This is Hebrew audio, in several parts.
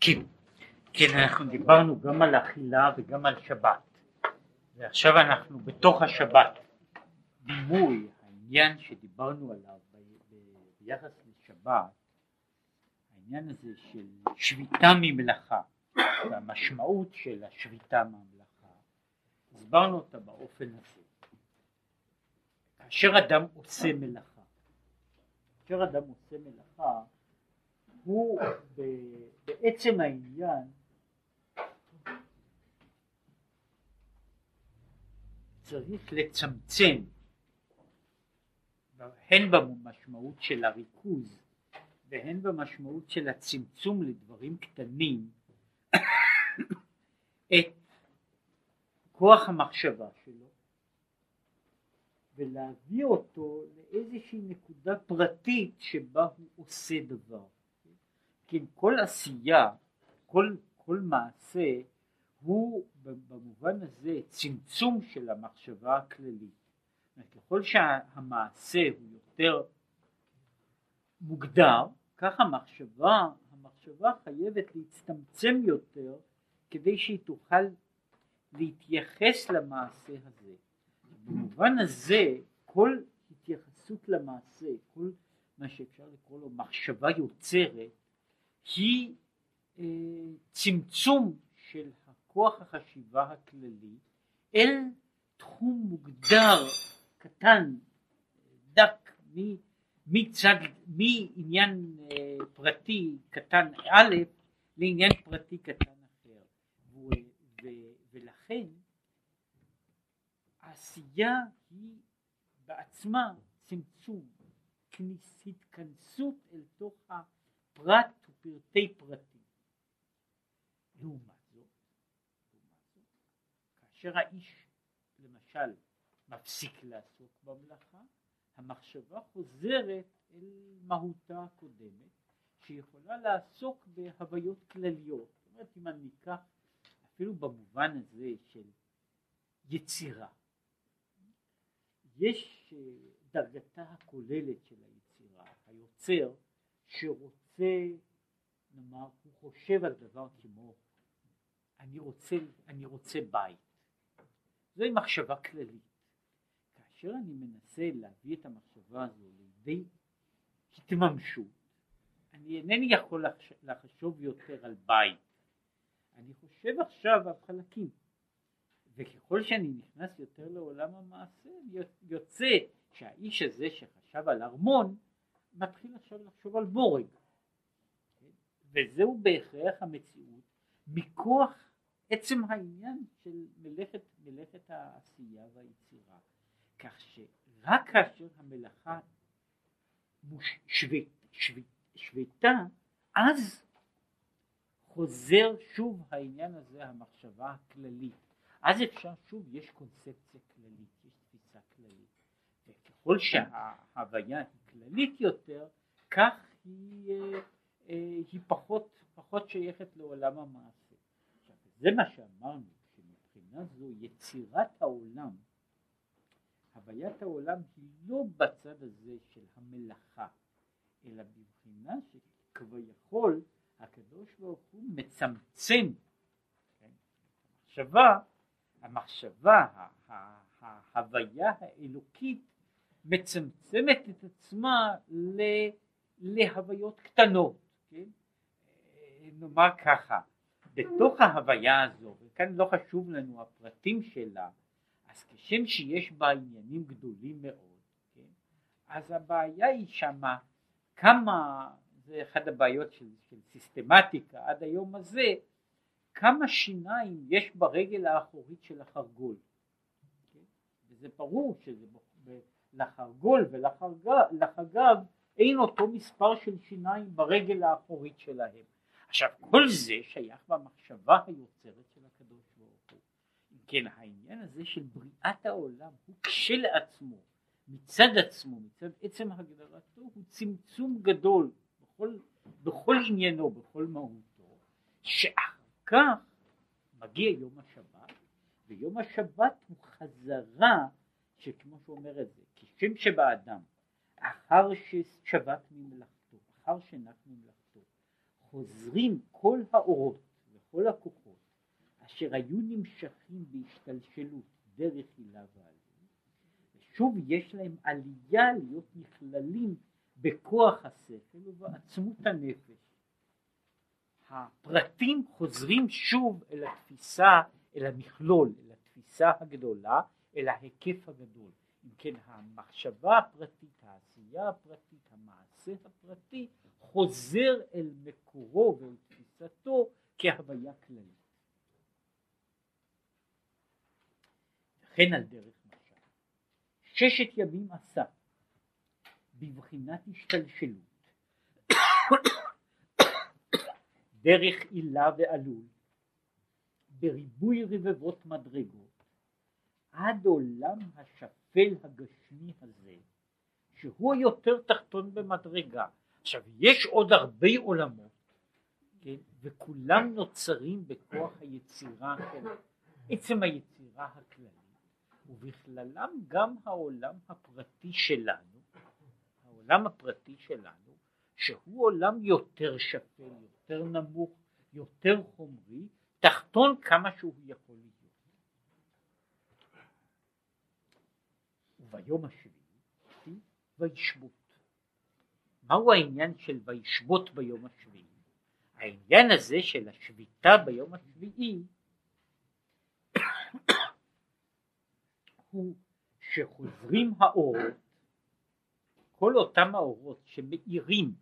כן, כן, אנחנו דיברנו גם על אכילה וגם על שבת, ועכשיו אנחנו בתוך השבת. דימוי, העניין שדיברנו עליו ביחס לשבת, העניין הזה של שביתה ממלאכה, והמשמעות של השביתה מהמלאכה, הסברנו אותה באופן הזה. כאשר אדם עושה מלאכה, כאשר אדם עושה מלאכה, הוא בעצם העניין צריך לצמצם הן במשמעות של הריכוז והן במשמעות של הצמצום לדברים קטנים את כוח המחשבה שלו ולהביא אותו לאיזושהי נקודה פרטית שבה הוא עושה דבר. כן, כל עשייה, כל, כל מעשה הוא במובן הזה צמצום של המחשבה הכללית. ככל שהמעשה הוא יותר מוגדר, כך המחשבה, המחשבה חייבת להצטמצם יותר כדי שהיא תוכל להתייחס למעשה הזה. במובן הזה כל התייחסות למעשה, כל מה שאפשר לקרוא לו מחשבה יוצרת, היא אה, צמצום של הכוח החשיבה הכללי אל תחום מוגדר קטן, דק, מצד, מעניין אה, פרטי קטן א' לעניין פרטי קטן אחר. ו, ו, ולכן העשייה היא בעצמה צמצום, התכנסות אל תוך הפרט ופרטי פרטים. לעומת זאת, לעומת זאת, כאשר האיש למשל מפסיק לעסוק במלאכה, המחשבה חוזרת אל מהותה הקודמת, שיכולה לעסוק בהוויות כלליות. זאת אומרת, אם אני אקח אפילו במובן הזה של יצירה, יש אה, דרגתה הכוללת של היצירה, היוצר שרוצה, נאמר, הוא חושב על דבר כמו אני רוצה, אני רוצה בית. זוהי מחשבה כללית. כאשר אני מנסה להביא את המחשבה הזו לידי התממשות, אני אינני יכול לחשוב יותר על בית, אני חושב עכשיו על חלקים, וככל שאני נכנס יותר לעולם המעשה, יוצא שהאיש הזה שחשב על ארמון, מתחיל עכשיו לחשוב על בורג, וזהו בהכרח המציאות מכוח עצם העניין של מלאכת, מלאכת העשייה והיצירה. כך שרק כאשר המלאכה שוויתה, אז חוזר שוב העניין הזה, המחשבה הכללית. אז אפשר שוב, יש קונספציה כללית, יש תפיסה כללית. וככל שההוויה היא כללית יותר, כך היא, אה, היא פחות, פחות שייכת לעולם המעשה. עכשיו, זה מה שאמרנו, שמבחינה זו יצירת העולם הוויית העולם היא לא בצד הזה של המלאכה, אלא בבחינה שכביכול הקדוש ברוך הוא מצמצם כן? המחשבה, המחשבה, ההוויה האלוקית מצמצמת את עצמה להוויות קטנות, כן? נאמר ככה, בתוך ההוויה הזו, וכאן לא חשוב לנו הפרטים שלה, אז כשם שיש בה עניינים גדולים מאוד, כן? אז הבעיה היא שמה כמה, זה אחת הבעיות של, של סיסטמטיקה עד היום הזה, כמה שיניים יש ברגל האחורית של החרגול. כן? וזה ברור שזה לחרגול ולחגב אין אותו מספר של שיניים ברגל האחורית שלהם. עכשיו כל זה שייך במחשבה היוצרת של הקדוש כן העניין הזה של בריאת העולם הוא כשלעצמו מצד עצמו מצד עצם הגדרתו הוא צמצום גדול בכל, בכל עניינו בכל מהותו שאחר כך מגיע יום השבת ויום השבת הוא חזרה שכמו שאומר את זה כשם שבאדם אחר ששבת ממלאכתו אחר שנח ממלאכתו חוזרים כל האורות וכל הכוחות אשר היו נמשכים בהשתלשלות דרך הילה ועלים, ושוב יש להם עלייה להיות נכללים בכוח השכל ובעצמות הנפש. הפרטים חוזרים שוב אל התפיסה, אל המכלול, אל התפיסה הגדולה, אל ההיקף הגדול. אם כן המחשבה הפרטית, העשייה הפרטית, המעשה הפרטי, חוזר אל מקורו ואל תפיסתו כהוויה כללית. וכן על דרך משל. ששת ימים עשה בבחינת השתלשלות דרך עילה ועלול בריבוי רבבות מדרגות עד עולם השפל הגשמי הזה שהוא היותר תחתון במדרגה. עכשיו יש עוד הרבה עולמות כן, וכולם נוצרים בכוח היצירה של עצם היצירה הכללית ובכללם גם העולם הפרטי שלנו, העולם הפרטי שלנו, שהוא עולם יותר שפל, יותר נמוך, יותר חומרי, תחתון כמה שהוא יכול להיות. וביום השביעי וישבות. מהו העניין של וישבות ביום השביעי? העניין הזה של השביתה ביום השביעי הוא שחוזרים האורות, כל אותם האורות שמאירים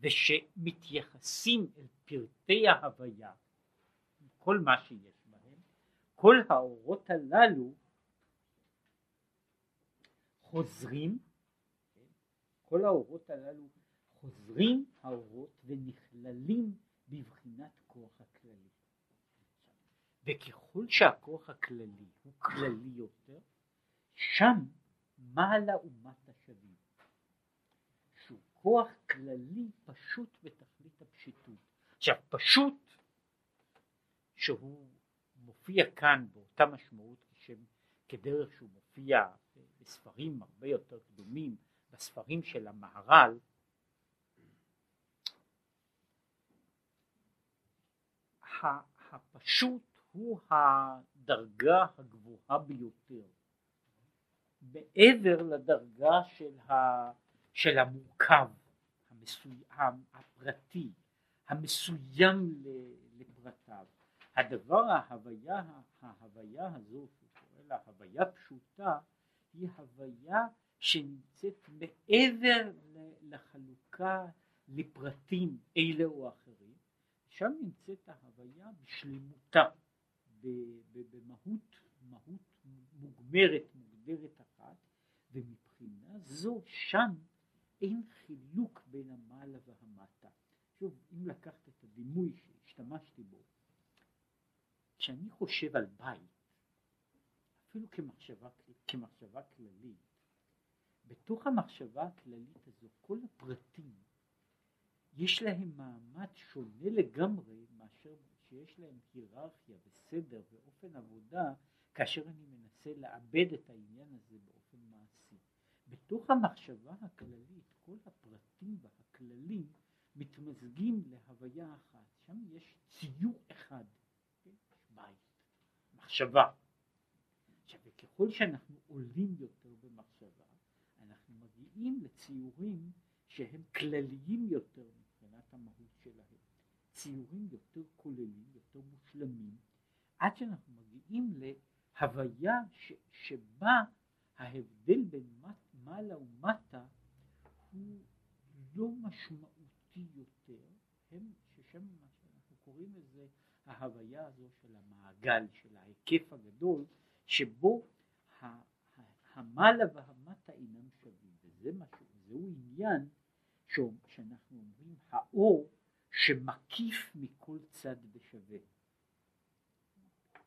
ושמתייחסים אל פרטי ההוויה, כל מה שיש בהם, כל האורות הללו חוזרים, כל האורות הללו חוזרים האורות ונכללים בבחינת כוח הכללי. וככל שהכוח הכללי הוא כללי יותר, שם מעלה ומטה שווים. שהוא כוח כללי פשוט בתכלית הפשיטות. עכשיו פשוט שהוא מופיע כאן באותה משמעות כשם, כדרך שהוא מופיע בספרים הרבה יותר קדומים, בספרים של המהר"ל, הפשוט הוא הדרגה הגבוהה ביותר מעבר לדרגה של, ה, של המורכב, המסוי, הפרטי, המסוים לפרטיו. הדבר, ההוויה, ההוויה הזו, שהוא קורא לה הוויה פשוטה, היא הוויה שנמצאת מעבר לחלוקה לפרטים אלה או אחרים, שם נמצאת ההוויה בשלמותה, במהות מהות מוגמרת, מוגדרת אחת, ומבחינה זו שם אין חילוק בין המעלה והמטה. שוב, אם לקחת את הדימוי שהשתמשתי בו, כשאני חושב על בית, אפילו כמחשבה, כמחשבה כללית, בתוך המחשבה הכללית הזו כל הפרטים יש להם מעמד שונה לגמרי מאשר שיש להם היררכיה וסדר ואופן עבודה כאשר אני מנסה לעבד את העניין הזה באופן מעשי. בתוך המחשבה הכללית כל הפרטים והכללים מתמזגים להוויה אחת, שם יש ציור אחד, כן? בית, מחשבה. וככל שאנחנו עולים יותר במחשבה אנחנו מגיעים לציורים שהם כלליים יותר מבחינת המהות שלהם, ציורים יותר כוללים, יותר מושלמים, עד שאנחנו מגיעים להוויה ש, שבה ההבדל בין מעלה ומטה הוא לא משמעותי יותר, הם, ששם מה שאנחנו קוראים לזה ההוויה הזו של המעגל, של ההיקף הגדול, שבו המעלה והמטה אינם שווים, וזה משהו, זהו עניין שאנחנו אומרים האור שמקיף מכל צד בשווה.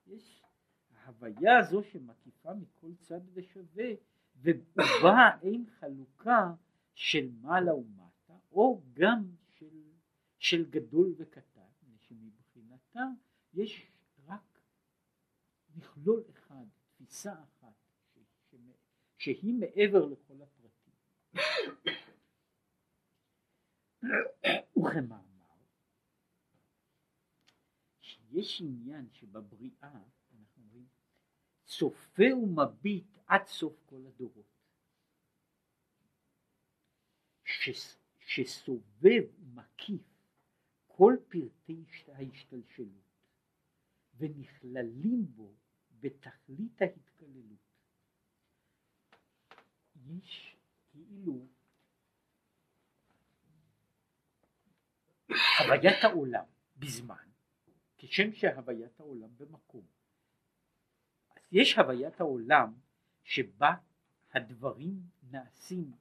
יש ההוויה הזו שמקיפה מכל צד בשווה ובה אין חלוקה של מעלה ומטה או גם של, של גדול וקטן, שמבחינתה יש רק מכלול אחד, תפיסה אחת שהיא מעבר לכל הפרטים. וכמאמר יש עניין שבבריאה אנחנו אומרים צופה ומביט עד סוף כל הדורות. ש, שסובב ומקיף כל פרטי ההשתלשלות ונכללים בו בתכלית ההתקללות. יש כאילו הוויית העולם בזמן כשם שהוויית העולם במקום. יש הוויית העולם שבה הדברים נעשים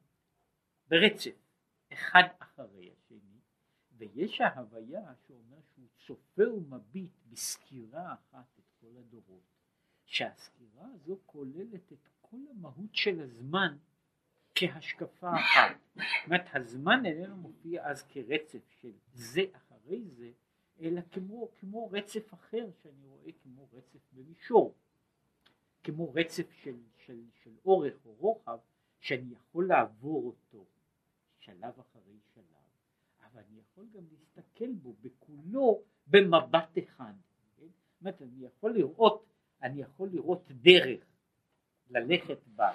ברצף אחד אחרי השני ויש ההוויה שאומר שהוא צופה ומביט בסקירה אחת את כל הדורות שהסקירה הזו כוללת את כל המהות של הזמן כהשקפה אחת. זאת הזמן איננו מופיע אז כרצף של זה אחרי זה אלא כמו, כמו רצף אחר שאני רואה כמו רצף במישור כמו רצף של, של, של אורך או רוחב שאני יכול לעבור אותו שלב אחרי שלב אבל אני יכול גם להסתכל בו בכולו במבט אחד כן? זאת אומרת אני יכול לראות אני יכול לראות דרך ללכת בה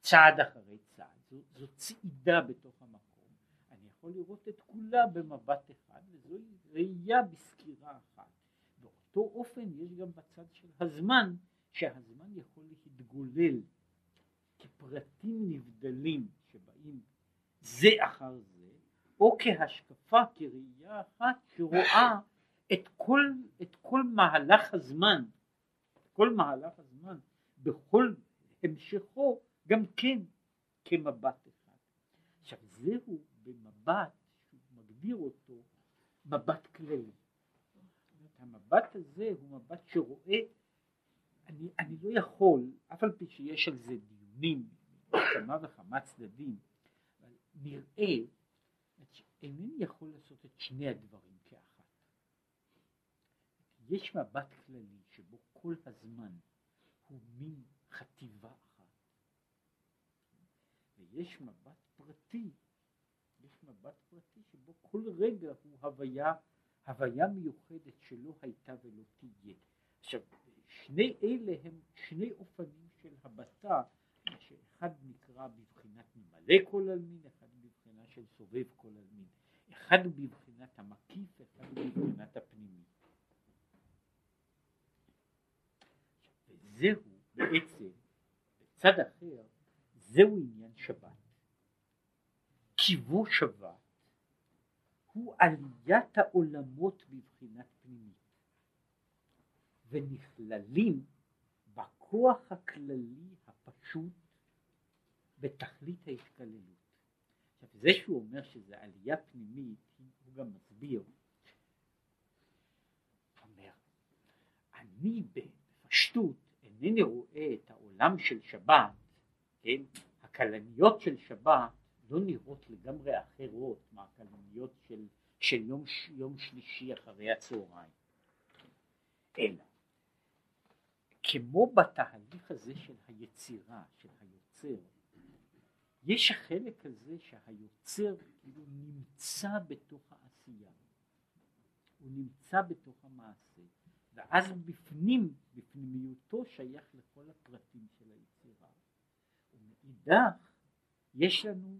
צעד אחרי צעד זו, זו צעידה בתוך המקום. אני יכול לראות את כולה במבט אחד וזוהי ראייה בסקירה אחת. באותו אופן יש גם בצד של הזמן שהזמן יכול להתגולל. כפרטים נבדלים שבאים זה אחר זה או כהשקפה כראייה אחת שרואה את כל, את כל מהלך הזמן. כל מהלך הזמן. בכל המשכו גם כן כמבט אחד. עכשיו זהו במבט שהוא מגדיר אותו מבט כללי. המבט הזה הוא מבט שרואה, אני, אני לא יכול, אף על פי שיש על זה דיונים כמה וכמה צדדים, אבל נראה שאינני יכול לעשות את שני הדברים כאחת. יש מבט כללי שבו כל הזמן הוא מין חטיבה ויש מבט פרטי יש מבט פרטי שבו כל רגע הוא הוויה, הוויה מיוחדת שלא הייתה ולא תהיה. עכשיו, שני אלה הם שני אופנים של הבטה, שאחד נקרא בבחינת ממלא כל עלמין, אחד בבחינה של סובב כל עלמין. אחד בבחינת המקיף, אחד בבחינת הפנימי. וזהו בעצם, בצד אחר, זהו עניין שבת. קיוו שבת הוא עליית העולמות בבחינת פנימית ונכללים בכוח הכללי הפשוט בתכלית ההתקללות. עכשיו זה שהוא אומר שזה עלייה פנימית הוא גם מסביר אומר אני בפשטות אינני רואה את העולם של שבת כן? הכלניות של שבת לא נראות לגמרי אחרות מהכלניות של, של יום, יום שלישי אחרי הצהריים, אלא כמו בתהליך הזה של היצירה, של היוצר, יש החלק הזה שהיוצר כאילו נמצא בתוך העשייה, הוא נמצא בתוך המעשה, ואז בפנים, בפנימיותו שייך לכל הפרטים של היצירה. ומאידך יש לנו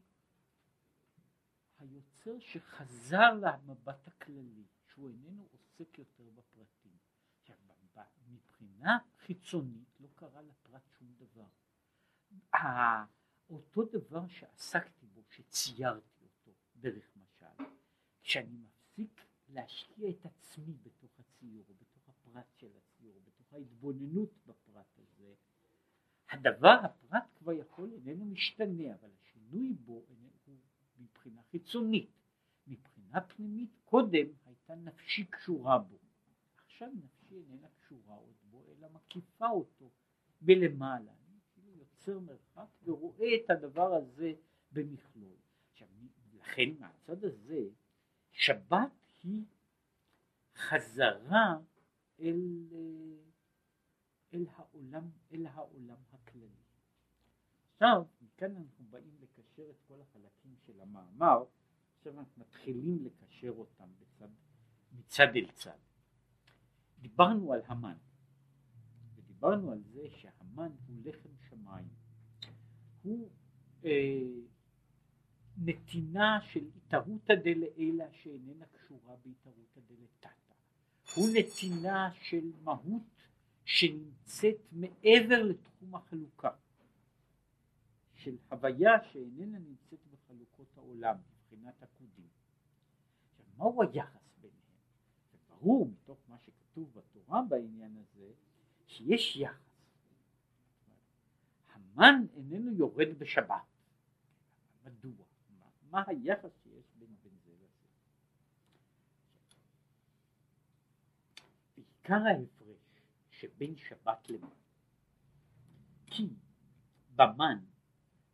היוצר שחזר למבט הכללי, שהוא איננו עוסק יותר בפרטים. עכשיו, מבחינה חיצונית לא קרה לפרט שום דבר. אותו דבר שעסקתי בו, שציירתי אותו דרך משל, כשאני מפסיק להשקיע את עצמי בתוך הציור, בתוך הפרט של הציור, בתוך ההתבוננות בפרט הדבר, הפרט כבר יכול, איננו משתנה, אבל השינוי בו איננו מבחינה חיצונית. מבחינה פנימית קודם הייתה נפשי קשורה בו. עכשיו נפשי איננה קשורה עוד בו, אלא מקיפה אותו מלמעלה. אני כאילו יוצר מרחק ורואה את הדבר הזה במכלול. לכן מהצד הזה, שבת היא חזרה אל, אל, העולם, אל העולם הכללי. עכשיו, מכאן אנחנו באים לקשר את כל החלקים של המאמר, עכשיו אנחנו מתחילים לקשר אותם בצד, מצד אל צד. דיברנו על המן, ודיברנו על זה שהמן הוא לחם שמיים, הוא אה, נתינה של התערותא דלעילא שאיננה קשורה בהתערותא דלתתא, הוא נתינה של מהות שנמצאת מעבר לתחום החלוקה, של הוויה שאיננה נמצאת בחלוקות העולם, מבחינת הקודים. עכשיו, מהו היחס ביניהם? זה ברור מתוך מה שכתוב בתורה בעניין הזה, שיש יחס. המן איננו יורד בשבת. מדוע? מה, מה היחס שיש בין, בין זה לזה? בעיקר ההפרש שבין שבת למן. כי במן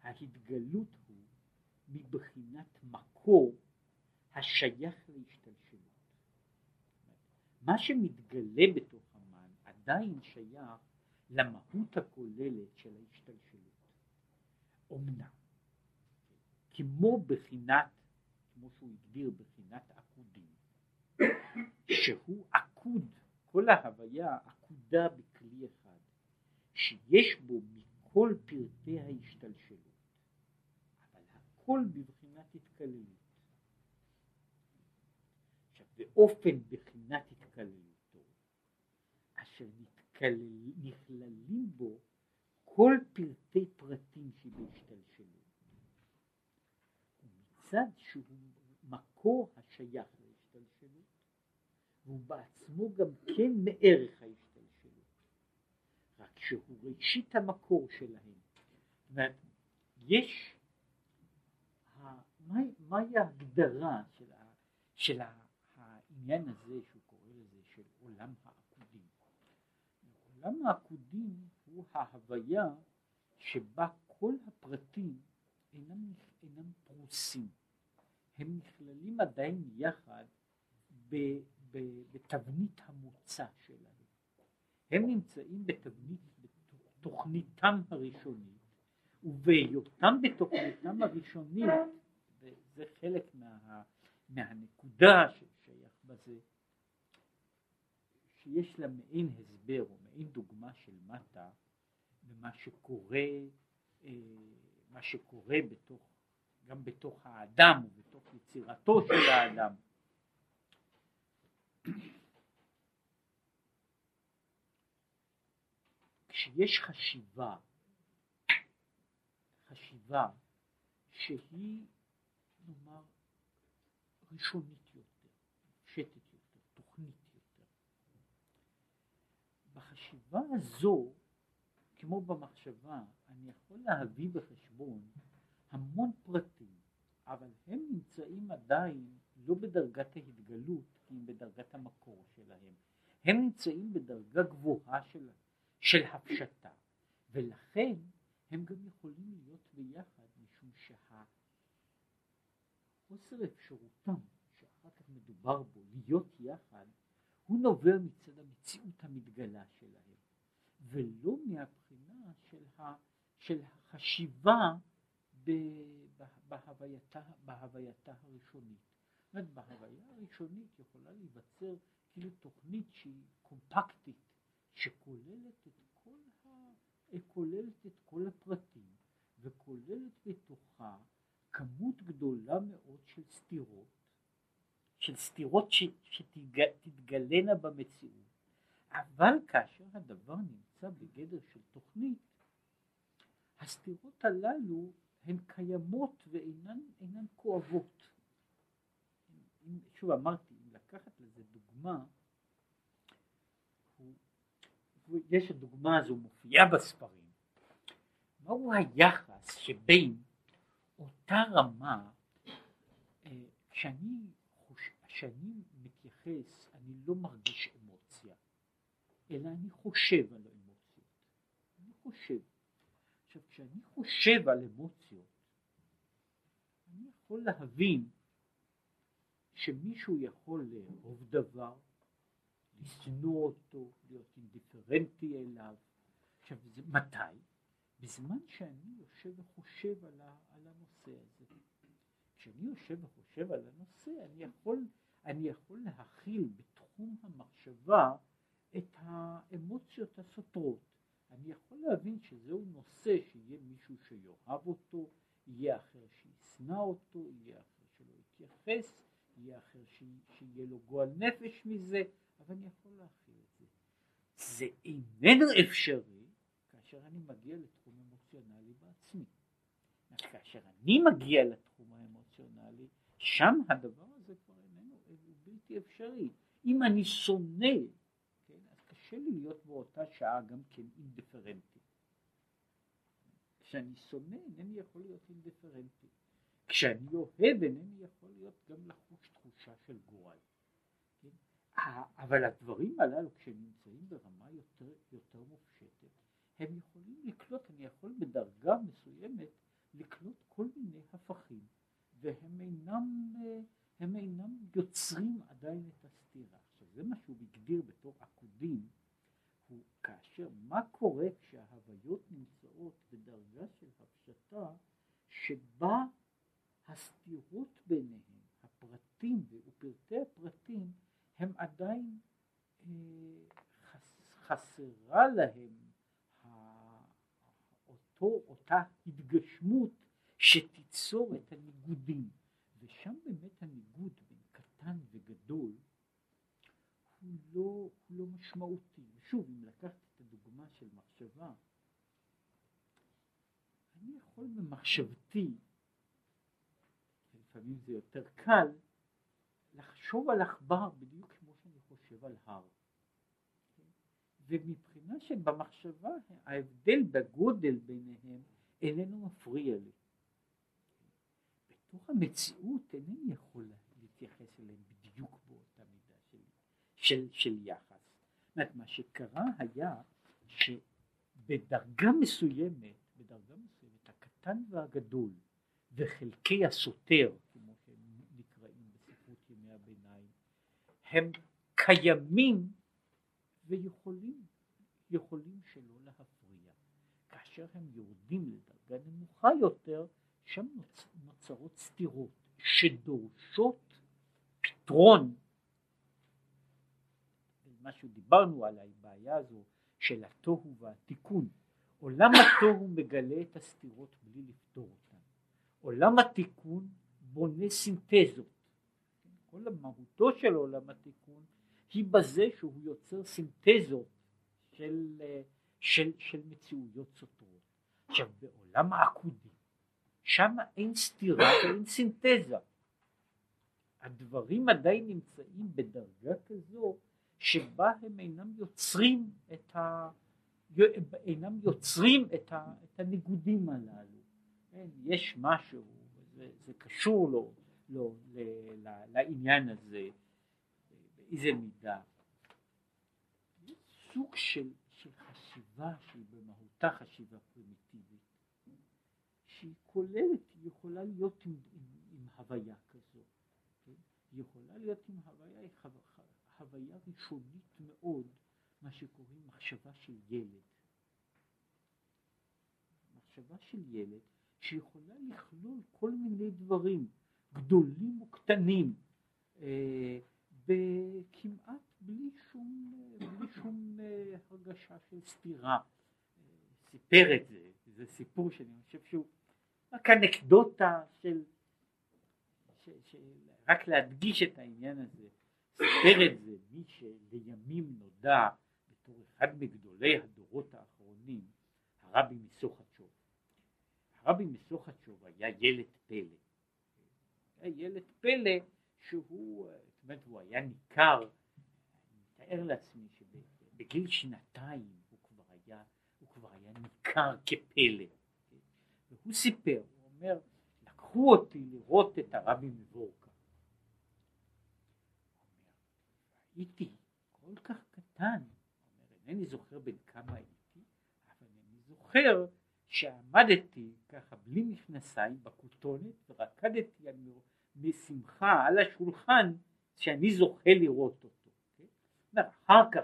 ההתגלות הוא מבחינת מקור השייך להשתלשלות. מה שמתגלה בתוך המן עדיין שייך למהות הכוללת של ההשתלשלות. אומנם, כמו בחינת, כמו שהוא הגדיר בחינת עקודים, שהוא עקוד, כל ההוויה עקודה בכלי אחד, שיש בו מכל פרטי ההשתלשלות, אבל הכל בבחינת התקללות. עכשיו, באופן בחינת התקללותו, אשר נכלל, נכללים בו כל פרטי פרטים שבהשתלשלות. ומצד שהוא מקור השייך והוא בעצמו גם כן מערך ההשתלשלות, רק שהוא ראשית המקור שלהם. זאת יש, מה, מהי ההגדרה של, ה, של העניין הזה שהוא קורא לזה של עולם העקודים? עולם העקודים הוא ההוויה שבה כל הפרטים אינם, אינם פרוסים, הם נכללים עדיין יחד ב, בתבנית המוצא שלהם. הם נמצאים בתבנית, בתוכניתם הראשונית, ובהיותם בתוכניתם הראשונית, וזה חלק מה, מהנקודה ששייך בזה, שיש לה מעין הסבר או מעין דוגמה של מטה במה שקורה, אה, מה שקורה בתוך, גם בתוך האדם ובתוך יצירתו של האדם. כשיש חשיבה, חשיבה שהיא נאמר ראשונית יותר, פשטת בחשיבה הזו, כמו במחשבה, אני יכול להביא בחשבון המון פרטים, אבל הם נמצאים עדיין לא בדרגת ההתגלות, הם בדרגת המקור שלהם. הם נמצאים בדרגה גבוהה של, של הפשטה, ולכן הם גם יכולים להיות ביחד, משום שהחוסר אפשרותם, שאחר כך מדובר בו, להיות יחד, הוא נובע מצד המציאות המתגלה שלהם, ולא מהבחינה של, ה, של החשיבה ב, בהווייתה, בהווייתה הראשונית. זאת אומרת, בהוויה הראשונית יכולה להיווצר כאילו תוכנית שהיא קומפקטית, שכוללת את כל, ה, כוללת את כל הפרטים, וכוללת בתוכה כמות גדולה מאוד של סתירות, של סתירות שתתגלנה במציאות, אבל כאשר הדבר נמצא בגדר של תוכנית, הסתירות הללו הן קיימות ואינן כואבות. שוב אמרתי, אם לקחת לזה דוגמה, יש הדוגמה הזו מופיעה בספרים, מהו היחס שבין אותה רמה אה, שאני כשאני מתייחס אני לא מרגיש אמוציה, אלא אני חושב על האמוציות. אני חושב. עכשיו כשאני חושב על אמוציות, אני יכול להבין שמישהו יכול לאהוב דבר, לשנוא אותו, להיות אינדיפרנטי אליו. עכשיו, זה, מתי? בזמן שאני יושב וחושב על, על הנושא הזה. כשאני יושב וחושב על הנושא, אני יכול אני יכול להכיל בתחום המחשבה את האמוציות הסותרות. אני יכול להבין שזהו נושא שיהיה מישהו שיאהב אותו, יהיה אחר שישנא אותו, יהיה אחר שלא יתייחס, יהיה אחר שיהיה לו גועל נפש מזה, אבל אני יכול להכיל את זה. זה איננו אפשרי כאשר אני מגיע לתחום אמוציונלי בעצמי. כאשר אני מגיע לתחום האמוציונלי, שם הדבר הזה כבר איננו, הוא בלתי אפשרי. אם אני שונא, כן, אז קשה לי להיות באותה שעה גם כן אינדיפרנטי. כשאני שונא אינני יכול להיות אינדיפרנטי. כשאני אוהב אינני יכול להיות גם לחוש תחושה של גורל. כן? אבל הדברים הללו כשהם נמצאים ברמה יותר, יותר מופשטת הם יכולים לקלוט, אני יכול בדרגה מסוימת לקלוט כל מיני הפכים והם אינם, הם אינם יוצרים עדיין את הסתירה. עכשיו זה מה שהוא הגדיר בתור עקודים הוא כאשר מה קורה כשההוויות נמצאות בדרגה של הפשטה שבה הסתירות ביניהם, הפרטים ופרטי הפרטים הם עדיין אה, חסרה להם אותו, אותה התגשמות שתיצור את הניגודים ושם באמת הניגוד בין קטן וגדול הוא לא, הוא לא משמעותי. ושוב, אם לקחת את הדוגמה של מחשבה, אני יכול במחשבתי, לפעמים זה יותר קל, לחשוב על עכבר בדיוק כמו שאני חושב על הר. ומבחינה שבמחשבה ההבדל בגודל ביניהם איננו מפריע לי. בתוך המציאות אינני יכול להתייחס אליהם בדיוק באותה מידה של, של, של יחס. זאת אומרת, מה שקרה היה שבדרגה מסוימת, בדרגה מסוימת, הקטן והגדול וחלקי הסותר, כמו שהם נקראים בספרות ימי הביניים, הם קיימים ויכולים יכולים שלא להפריע. כאשר הם יורדים לדרגה נמוכה יותר, שם נוצרות סתירות שדורשות פתרון. מה שדיברנו על הבעיה הזו של התוהו והתיקון. עולם התוהו מגלה את הסתירות בלי לפתור אותן. עולם התיקון בונה סינתזות. כל המהותו של עולם התיקון היא בזה שהוא יוצר סינתזות של, של, של מציאויות סותרות. עכשיו בעולם העקודי, שם אין סתירה ואין סינתזה. הדברים עדיין נמצאים בדרגה כזו שבה הם אינם יוצרים את ה... אינם יוצרים את, ה, את הניגודים הללו. כן, יש משהו, זה, זה קשור לו, לו, ל, ל, לעניין הזה, באיזה מידה. סוג של, של חשיבה שהיא במהותה חשיבה פרימיטיבית, שהיא כוללת, היא יכולה להיות עם, עם, עם הוויה כזו, כן? היא יכולה להיות עם הוויה, היא חו, הוויה ראשונית מאוד, מה שקוראים מחשבה של ילד. מחשבה של ילד שיכולה לכלול כל מיני דברים, גדולים וקטנים, אה, וכמעט בלי שום, בלי שום אה, הרגשה של סתירה. סיפר את זה, זה סיפור שאני חושב שהוא רק אנקדוטה של, ש, ש, רק להדגיש את העניין הזה, סיפר את זה מי שלימים נודע בתור אחד מגדולי הדורות האחרונים, הרבי מסוחצ'וב. הרבי מסוחצ'וב היה ילד פלא. היה ילד פלא שהוא אומרת, הוא היה ניכר, אני מתאר לעצמי שבגיל שנתיים הוא כבר היה, הוא כבר היה ניכר כפלא. והוא סיפר, הוא אומר, לקחו אותי לראות את הרבי מבורקה. הייתי כל כך קטן, אינני זוכר בין כמה הייתי, אבל אני זוכר שעמדתי ככה בלי מכנסיים בכותונת ורקדתי משמחה על השולחן שאני זוכה לראות אותו. כן? אחר כך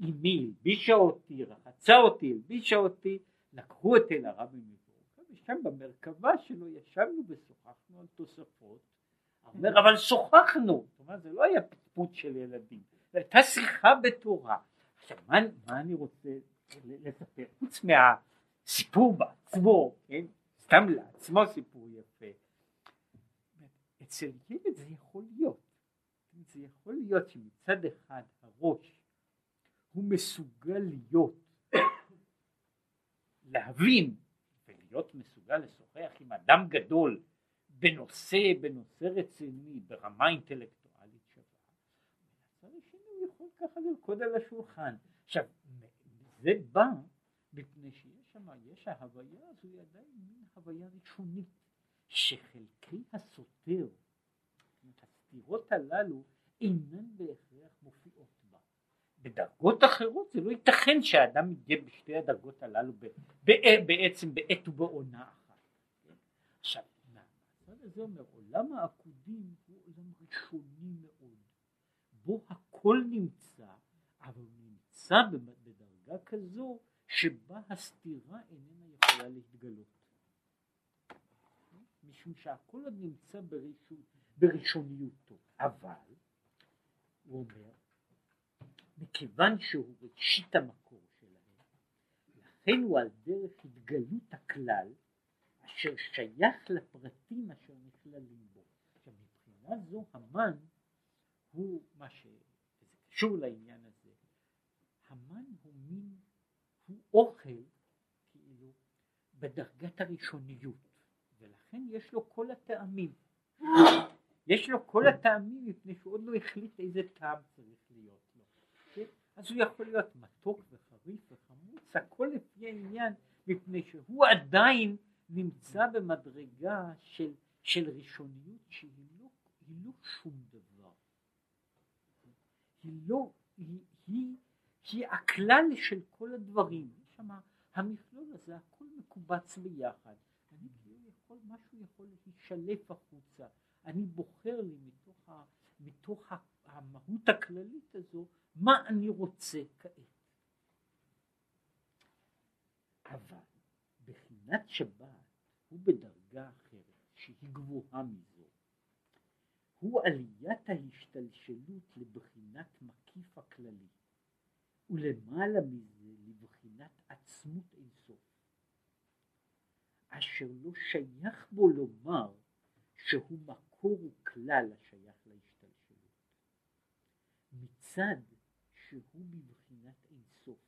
אמי הלבישה אותי, רחצה אותי, הלבישה אותי, לקחו אותי לרבי מבורקה, ושם במרכבה שלו ישבנו ושוחחנו על תוספות. אומר, אבל שוחחנו, זאת אומרת, זה לא היה פטפוט של ילדים, זו הייתה שיחה בתורה. עכשיו מה, מה אני רוצה לספר חוץ מהסיפור בעצמו, כן? סתם לעצמו סיפור יפה. אצל ילד זה יכול להיות, זה יכול להיות שמצד אחד הראש הוא מסוגל להיות, להבין ולהיות מסוגל לשוחח עם אדם גדול בנושא, בנושא רציני, ברמה אינטלקטואלית שווה, מהצד השני הוא יכול ככה לרקוד על השולחן. עכשיו, זה בא מפני שיש שם, יש ההוויה הזו היא עדיין מין הוויה ראשונית, שחלקי הסותר, הסתירות הללו אינן בהכרח מופיעות בה. בדרגות אחרות זה לא ייתכן שהאדם יהיה בשתי הדרגות הללו ב, ב, בעצם בעת ובעונה אחת. עכשיו, מהצד הזה אומר, עולם העקודים הוא עולם ראשוני מאוד, בו הכל נמצא, אבל נמצא בדרגה כזו שבה הסתירה איננה יכולה להתגלות. משום שהכל עוד נמצא בראשוניותו. אבל, הוא אומר, מכיוון שהוא ראשית המקור שלהם, לכן הוא על דרך התגלות הכלל, אשר שייך לפרטים אשר נכללים בו. עכשיו מבחינה זו המן הוא מה ש... קשור לעניין הזה, המן הוא מין, הוא אוכל כאילו בדרגת הראשוניות, ולכן יש לו כל הטעמים. יש לו כל הטעמים מפני שהוא עוד לא החליט איזה טעם צריך להיות לו. כן? אז הוא יכול להיות מתוק וחריף וחמוץ, הכל לפי העניין, מפני שהוא עדיין נמצא במדרגה של, של ראשוניות שהיא לא, היא לא שום דבר. היא לא, היא, היא, היא הכלל של כל הדברים. שם המכלול הזה, הכל מקובץ ביחד. אני כאילו יכול, משהו יכול להישלף החוצה. אני בוחר לי מתוך, ה, מתוך המהות הכללית הזו מה אני רוצה כעת. אבל בחינת שבת הוא בדרגה אחרת שהיא גבוהה מזו. הוא עליית ההשתלשלות לבחינת מקיף הכללי ולמעלה מזה לבחינת עצמות אינסוף אשר לא שייך בו לומר שהוא מקור וכלל השייך להשתלשלות. מצד שהוא בבחינת אינסוף,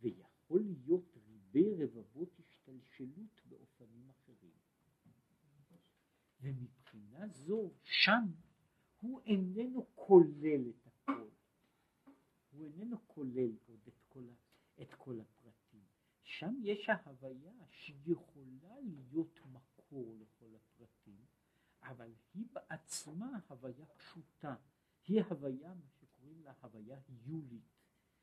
ויכול להיות ריבי רבבות השתלשלות באופנים אחרים. ומבחינה זו, שם הוא איננו כולל את. הוא איננו כולל עוד את כל, את כל הפרטים. שם יש ההוויה שיכולה להיות מקור לכל הפרטים, אבל היא בעצמה הוויה פשוטה. היא הוויה, מה שקוראים לה הוויה היולית.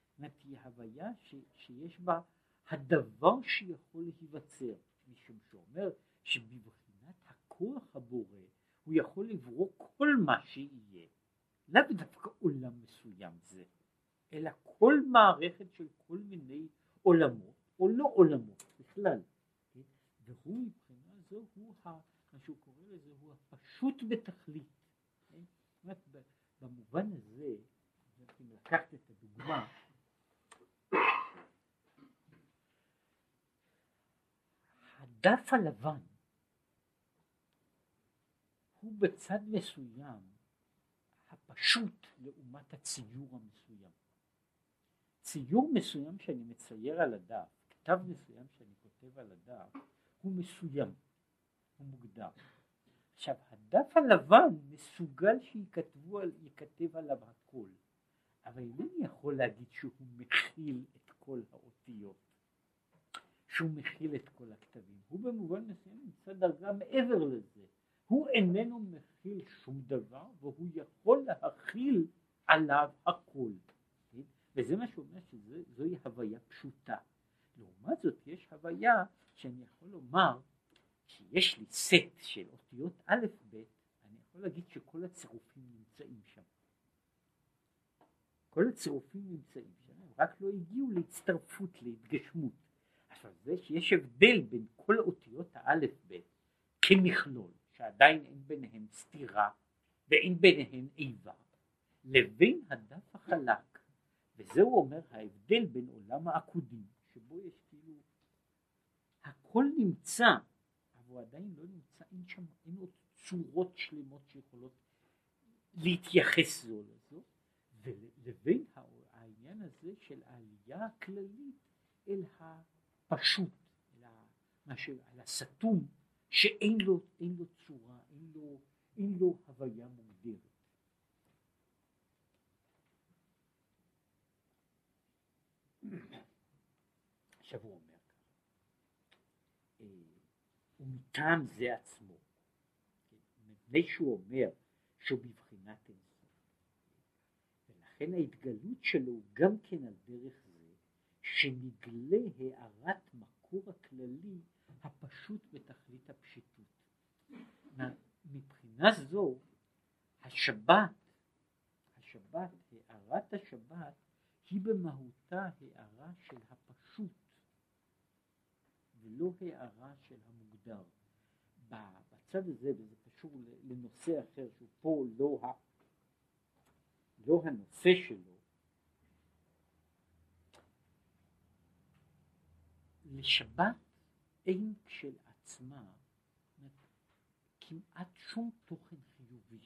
זאת אומרת, היא הוויה ש, שיש בה הדבר שיכול להיווצר. משום שאומר שבבחינת הכוח הבורא הוא יכול לברוא כל מה שיהיה. לאו דווקא עולם מסוים זה, אלא כל מערכת של כל מיני עולמות, או לא עולמות בכלל. כן? והוא מבחינה זו, הוא ה, מה שהוא קורא לזה, הוא הפשוט בתכלית. כן? במובן הזה, אם לקחת את הדוגמה, הדף הלבן הוא בצד מסוים הפשוט לעומת הציור המסוים. ציור מסוים שאני מצייר על הדף, כתב מסוים שאני כותב על הדף, הוא מסוים, הוא מוגדר. עכשיו הדף הלבן מסוגל שייכתב עליו הכל, אבל אינני יכול להגיד שהוא מכיל את כל האותיות, שהוא מכיל את כל הכתבים, הוא במובן מסוים נמצא דרגה מעבר לזה, הוא איננו מכיל שום דבר והוא יכול להכיל עליו הכל? וזה מה שאומר שזוהי הוויה פשוטה. לעומת זאת יש הוויה שאני יכול לומר שיש לי סט של אותיות א' ב', אני יכול להגיד שכל הצירופים נמצאים שם. כל הצירופים נמצאים שם, רק לא הגיעו להצטרפות, להתגשמות. עכשיו זה שיש הבדל בין כל אותיות האלף ב' כמכלול, שעדיין אין ביניהם סתירה ואין ביניהם איבה, לבין הדף החלק, וזהו אומר ההבדל בין עולם העקודים, שבו יש כאילו, הכל נמצא, אבל הוא עדיין לא נמצא, אין שם, אין עוד צורות שלמות שיכולות להתייחס זו לזו, לבין העניין הזה של העלייה הכללית אל הפשוט, אל, המשהו, אל הסתום, שאין לו, לו צורה, אין לו, אין לו הוויה מוגדרת. עכשיו הוא אומר ככה, אה, ומטעם זה עצמו, מפני שהוא אומר שהוא בבחינת אינסוף, ולכן ההתגלות שלו גם כן על דרך זה, שנגלה הארת מקור הכללי הפשוט בתכלית הפשיטות. מבחינה זו השבת, השבת, הארת השבת היא במהותה הארה של הפשוט ולא הארה של המוגדר. בצד הזה, וזה קשור לנושא אחר שהוא פה לא, ה, לא הנושא שלו, לשבת אין כשלעצמה כמעט שום תוכן חיובי.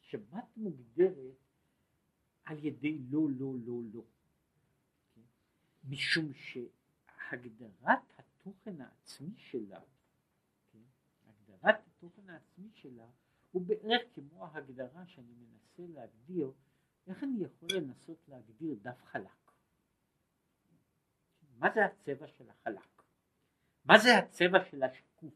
שבת מוגדרת על ידי לא, לא, לא, לא. כן? משום שהגדרת התוכן העצמי שלה, כן? הגדרת התוכן העצמי שלה הוא בערך כמו ההגדרה שאני מנסה להגדיר, איך אני יכול לנסות להגדיר דף חלק? מה זה הצבע של החלק? מה זה הצבע של השקוף?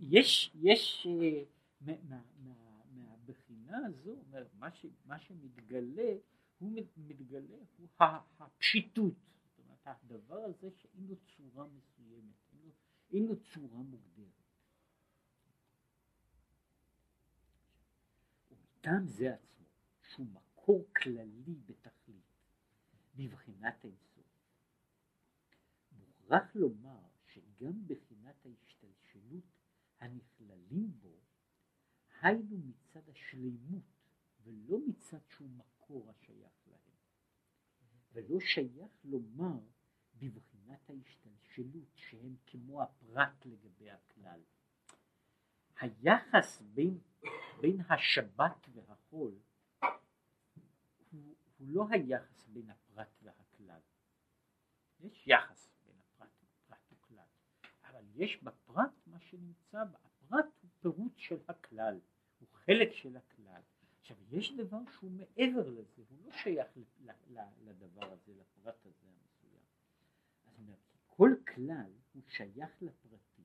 יש, יש אה, מה, מה, מהבחינה הזו, מה, ש, מה שמתגלה, הוא מתגלה, הוא הפשיטות, הדבר הזה שאין לו צורה מסוימת, אין לו, אין לו צורה מוגדרת. ומטעם זה עצמו, שהוא מקור כללי בתכלית, בבחינת אינסוף, מוכרח לומר שגם בחינת ההשתלשלות הנכללים בו, היינו מצד השלימות ולא מצד שהוא מקור להם. ולא שייך לומר בבחינת ההשתלשלות שהם כמו הפרט לגבי הכלל. היחס בין, בין השבת והחול הוא, הוא לא היחס בין הפרט והכלל. יש יחס בין הפרט, הפרט וכלל, אבל יש בפרט מה שנמצא, הפרט הוא פירוט של הכלל. הוא חלק של הכלל. עכשיו יש דבר שהוא מעבר לזה, הוא לא שייך לדבר הזה, לפרט הזה המסוים. אז אומר, כל כלל הוא שייך לפרטים.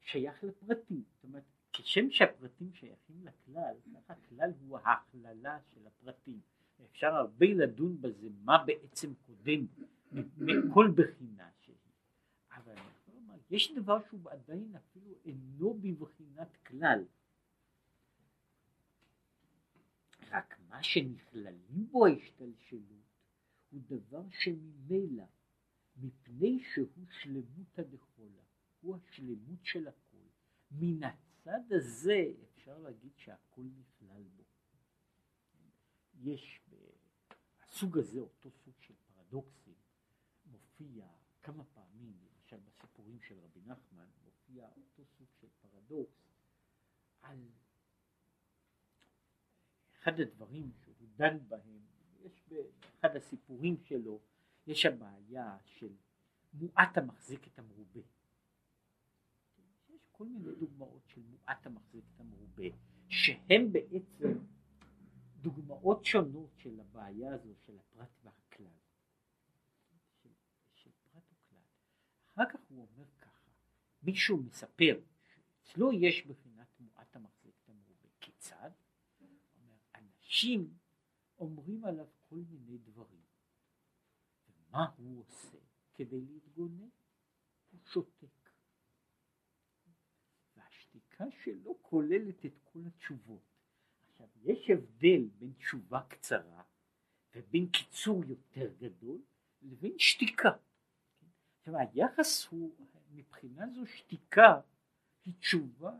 שייך לפרטים, זאת אומרת, כשם שהפרטים שייכים לכלל, ככה הכלל הוא ההכללה של הפרטים. אפשר הרבה לדון בזה, מה בעצם קודם מכל בחינה שהיא. אבל יש דבר שהוא עדיין אפילו אינו בבחינת כלל. רק מה שנכללים בו ההשתלשלות הוא דבר שממילא, מפני שהוא שלמותא דכולה, הוא השלמות של הכל. מן הצד הזה אפשר להגיד שהכל נכלל בו. יש הסוג הזה, אותו סוג של פרדוקסים, מופיע כמה פעמים למשל בסיפורים של רבי נחמן מופיע אותו סוג של פרדוקס על אחד הדברים שהוא דן בהם, יש באחד הסיפורים שלו, יש הבעיה של מועט המחזיק את המרובה. יש כל מיני דוגמאות של מועט המחזיק את המרובה, שהם בעצם דוגמאות שונות של הבעיה הזו של הפרט והכלל. אחר כך הוא אומר ככה, מישהו מספר שאצלו יש בחינת תמורת המחזיק תמרו בכיצד? הוא אומר, אנשים אומרים עליו כל מיני דברים, ומה הוא עושה כדי להתגונן? הוא שותק. והשתיקה שלו כוללת את כל התשובות. עכשיו, יש הבדל בין תשובה קצרה ובין קיצור יותר גדול לבין שתיקה. עכשיו היחס הוא מבחינה זו שתיקה היא תשובה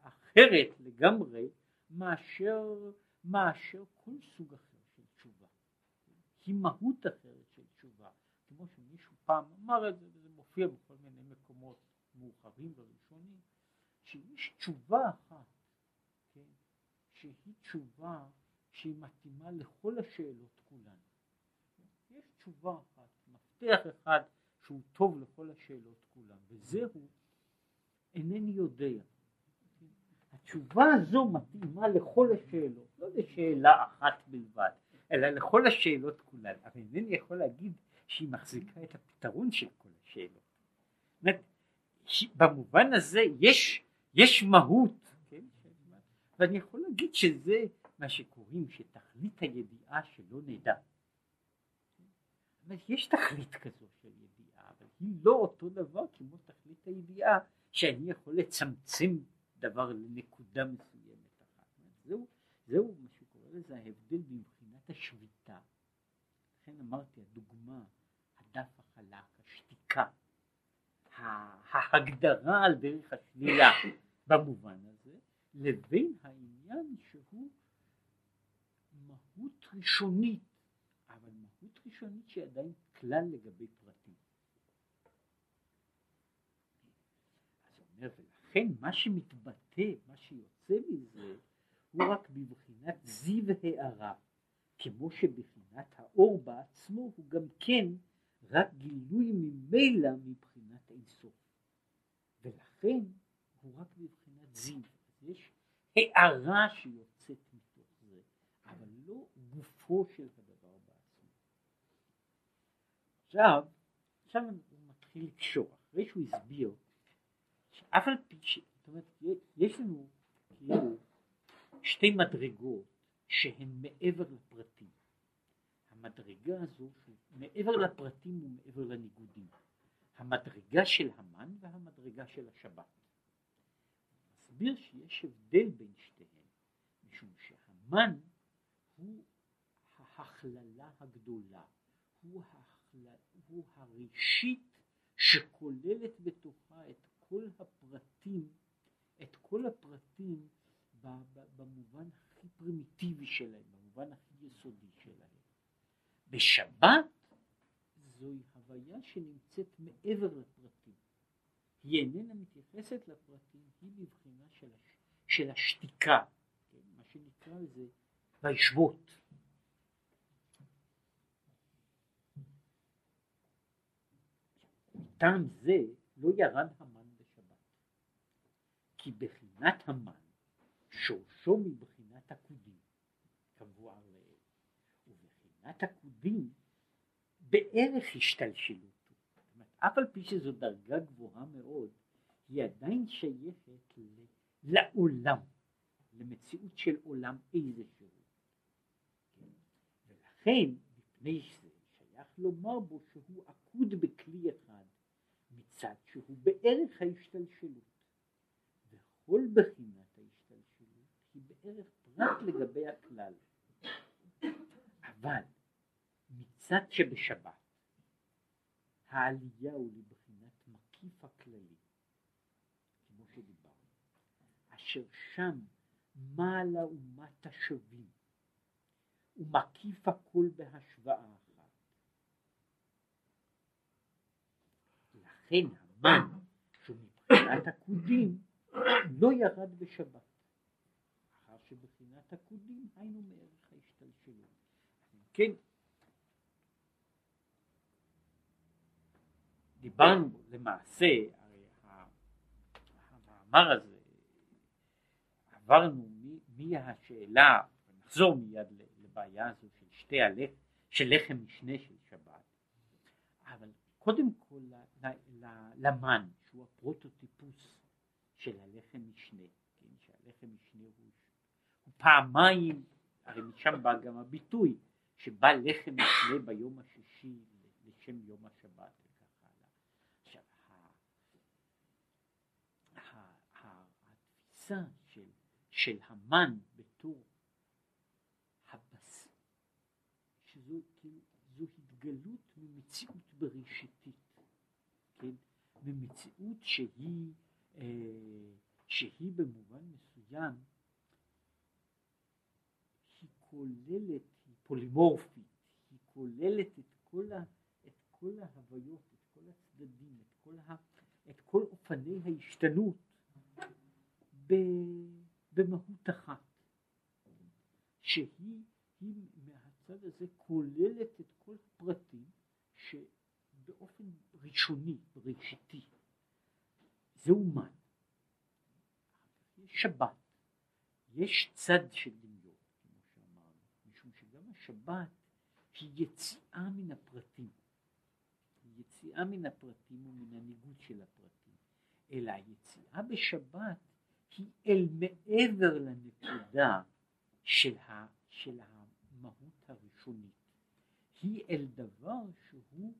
אחרת לגמרי מאשר, מאשר כל סוג אחר של תשובה. היא מהות אחרת של תשובה. כמו שמישהו פעם אמר את זה, וזה מופיע בכל מיני מקומות מאוחרים וראשונים, שיש תשובה אחת, כן, שהיא תשובה שהיא מתאימה לכל השאלות כולן. יש תשובה אחת, מפתח אחד שהוא טוב לכל השאלות כולן, וזהו אינני יודע. התשובה הזו מתאימה לכל השאלות, לא לשאלה אחת בלבד, אלא לכל השאלות כולן, אבל אינני יכול להגיד שהיא מחזיקה את הפתרון של כל השאלות. אומרת, במובן הזה יש, יש מהות, כן? ואני יכול להגיד שזה מה שקוראים שתכלית הידיעה שלא נדע. אומרת, יש תכלית כזו של ידיעה, אבל היא לא אותו דבר כמו תכלית הידיעה שאני יכול לצמצם דבר לנקודה מסוימת אחת. זהו, זהו מה שקורא לזה ההבדל מבחינת השביתה. לכן אמרתי, הדוגמה, הדף החלק, השתיקה, ההגדרה על דרך השלילה במובן הזה, לבין העניין שהוא מהות ראשונית, אבל מהות ראשונית שהיא עדיין כלל לגבי פרטים. אז אומר, ולכן מה שמתבטא, מה שיוצא מזה, הוא רק בבחינת זיו הערה, כמו שבחינת האור בעצמו הוא גם כן רק גילוי ממילא מבחינת אינסוף. ולכן הוא רק בבחינת זיו. יש הערה שיוצאת מתוך זה, אבל לא גופו של הדבר בעצמו. עכשיו, עכשיו הוא מתחיל לקשור, אחרי שהוא הסביר שאף על פי ש... זאת אומרת, יש לנו כאילו שתי מדרגות שהן מעבר לפרטים. המדרגה הזו מעבר לפרטים ומעבר לניגודים. המדרגה של המן והמדרגה של השבת. מסביר שיש הבדל בין שתיהן, משום שהמן הוא ההכללה הגדולה, הוא, ההכלל, הוא הראשית שכוללת בתוכה את כל הפרטים, את כל הפרטים במובן הכי פרימיטיבי שלהם, במובן הכי יסודי שלהם. בשבת זוהי הוויה שנמצאת מעבר לפרטים. היא איננה מתייחסת לפרטים, היא בבחינה של, הש... של השתיקה, כן? מה שנקרא לזה וישבות. מטעם זה לא ירד בשבת, כי בחינת המן שורשו מבחינת הקודים, כמבואר לעיל, ובחינת הקודים בערך השתלשלות. אף על פי שזו דרגה גבוהה מאוד, היא עדיין שייכת לעולם, למציאות של עולם איזשהו. ולכן, מפני שזה שייך לומר בו שהוא עקוד בכלי אחד, מצד שהוא בערך ההשתלשלות. וכל בחינת ההשתלשלות היא בערך פרט לגבי הכלל. אבל מצד שבשבת העלייה הוא לבחינת מקיף הכללי, כמו שדיברנו, אשר שם מעלה ומטה שווים, ומקיף הכל בהשוואה אחת. לכן המן, שהוא מבחינת הקודים, לא ירד בשבת, אחר שבחינת הקודים היינו מערך ההשתלשלות. כן, דיברנו למעשה, הרי המאמר הזה, עברנו מהשאלה, נחזור מיד לבעיה הזו של שתי הלחם, של לחם משנה של שבת, אבל קודם כל למן, שהוא הפרוטוטיפוס של הלחם משנה, כן, שהלחם משנה הוא, הוא פעמיים, הרי משם בא גם הביטוי, שבא לחם משנה ביום השישי לשם יום השבת. התפיסה של, של המן בתור הבס, שזו כאילו, זו התגלות ממציאות בראשיתית, כן? ממציאות שהיא, שהיא במובן מסוים כוללת, היא פולימורפית, היא כוללת את כל, ה, את כל ההוויות, את כל הצדדים, את כל, ה, את כל אופני ההשתנות ב, במהות אחת, שהיא היא מהצד הזה כוללת את כל הפרטים שבאופן ראשוני, ראשיתי, זה אומן. יש שבת, יש צד של דמיון, כמו שאמרנו, משום שגם השבת היא יציאה מן הפרטים, היא יציאה מן הפרטים ומן הניגוד של הפרטים, אלא היציאה בשבת היא אל מעבר לנקודה של, ה, של המהות הראשונית, היא אל דבר שהוא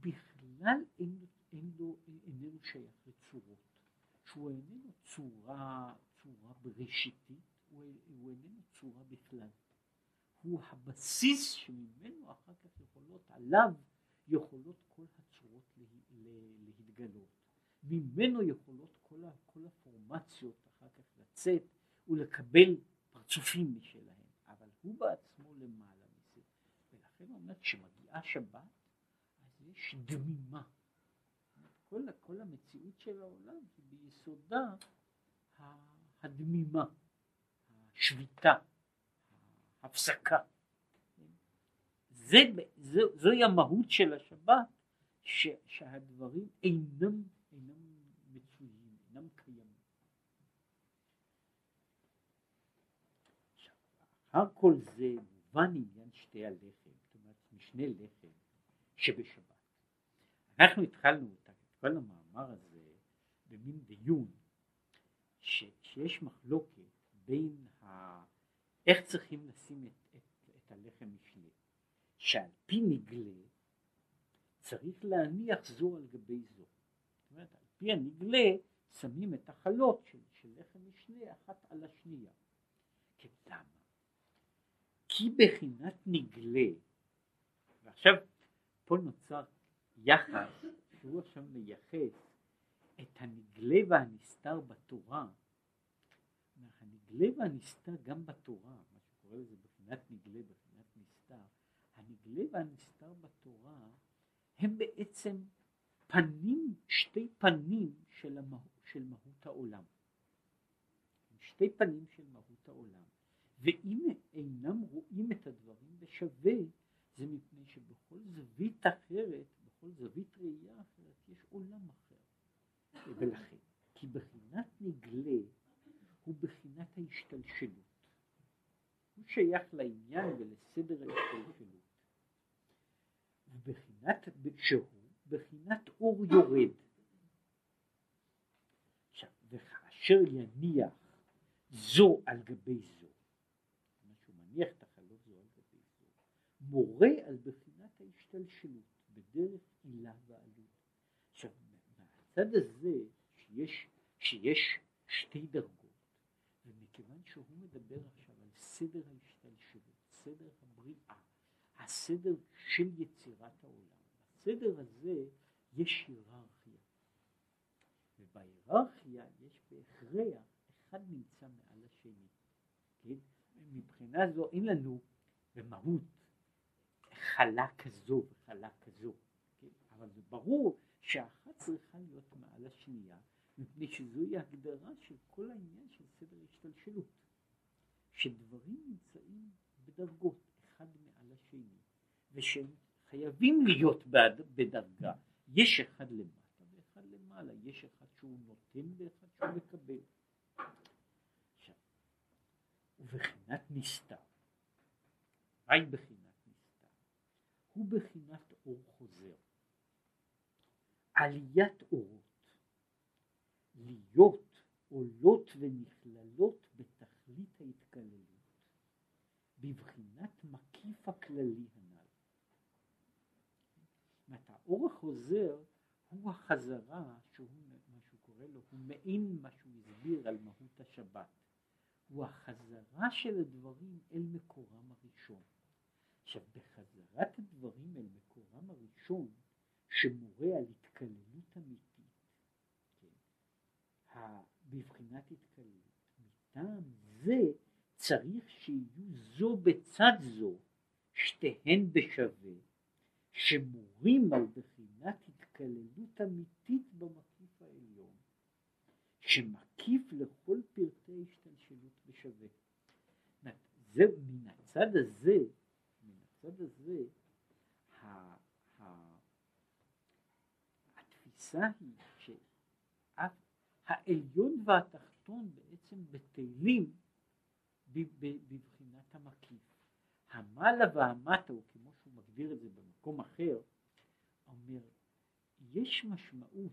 בכלל אין, אין לו, איננו שייך לצורות, שהוא איננו צורה, צורה בראשיתית, הוא, הוא איננו צורה בכלל. הוא הבסיס שממנו אחר כך יכולות, עליו יכולות כל הצורות לה, להתגלות. ממנו יכולות כל, כל הפורמציות אחר כך לצאת ולקבל פרצופים משלהם, אבל הוא בעצמו למעלה מזה. ולכן הוא אומר, כשמגיעה שבת, אז יש דמימה. כל, כל המציאות של העולם היא ביסודה הדמימה, השביתה, ההפסקה. זה, זה, זוהי המהות של השבת, ש, שהדברים אינם, אינם מצויים, אינם קיימים. אחר כל זה מובן עניין שתי הלחם, זאת אומרת משנה לחם שבשבת. אנחנו התחלנו כל המאמר הזה במין דיון ש, שיש מחלוקת בין ה... איך צריכים לשים את, את, את הלחם משנה, שעל פי נגלה צריך להניח זו על גבי זו. זאת אומרת, על פי הנגלה שמים את החלות של, של לחם משנה אחת על השנייה. למה? כי בחינת נגלה, ועכשיו פה נוצר יחס שהוא עכשיו מייחס את הנגלה והנסתר בתורה, הנגלה והנסתר גם בתורה, מה שקורא לזה בחינת נגלה, בחינת נסתר, הנגלה והנסתר בתורה הם בעצם פנים, שתי פנים של, המה, של מהות העולם. שתי פנים של מהות העולם. ואם אינם רואים את הדברים בשווה, זה מפני שבכל זווית אחרת, בכל זווית ראייה אחרת, יש עולם אחר. ולכן, כי בחינת נגלה הוא בחינת ההשתלשלות. הוא שייך לעניין ולסדר ההשתלשלות. ובחינת, שהוא בחינת אור יורד. עכשיו, וכאשר יניח זו על גבי זו, שהוא מניח את החלות זו על גבי זו, מורה על בחינת ההשתלשלות בדרך עילה ועלות. עכשיו, מהצד הזה שיש, שיש שתי דרגות, ומכיוון שהוא מדבר עכשיו על סדר ההשתלשלות, סדר הבריאה, הסדר של יצירת העולם, בסדר הזה יש היררכיה, ובהיררכיה יש בהכרח אחד נמצא מעל השני, כן? מבחינה זו אין לנו במהות חלה כזו וחלה כזו, כן? אבל זה ברור שאחת צריכה להיות מעל השנייה, מפני שזוהי הגדרה של כל העניין של סדר השתלשלות, שדברים נמצאים בדרגות אחד מעל השני, ושהם חייבים להיות בדרגה, יש אחד למטה ואחד למעלה, יש אחד שהוא נותן ואחד שהוא מקבל. עכשיו, ובחינת נסתר, מהי בחינת? הוא בחינת אור חוזר. עליית אורות, להיות עולות ונכללות בתכלית ההתקללות, בבחינת מקיף הכללי הנ"ל. זאת האור החוזר הוא החזרה, שהוא מה שהוא קורא לו, הוא מעין מה שהוא הסביר על מהות השבת. הוא החזרה של הדברים אל מקורם הראשון. עכשיו בחזרת הדברים אל מקורם הראשון שמורה על התקללות אמיתית, כן, בבחינת התקללות, מטעם זה צריך שיהיו זו בצד זו שתיהן בשווה, שמורים על בחינת התקללות אמיתית במקיף העליון, שמקיף לכל פרטי השתלשלות בשווה. זה מן הצד הזה, הצד הזה, התפיסה היא שהעליון והתחתון בעצם בטלים בבחינת המקיף. המעלה והמטה, או כמו שהוא מגדיר את זה במקום אחר, אומר, יש משמעות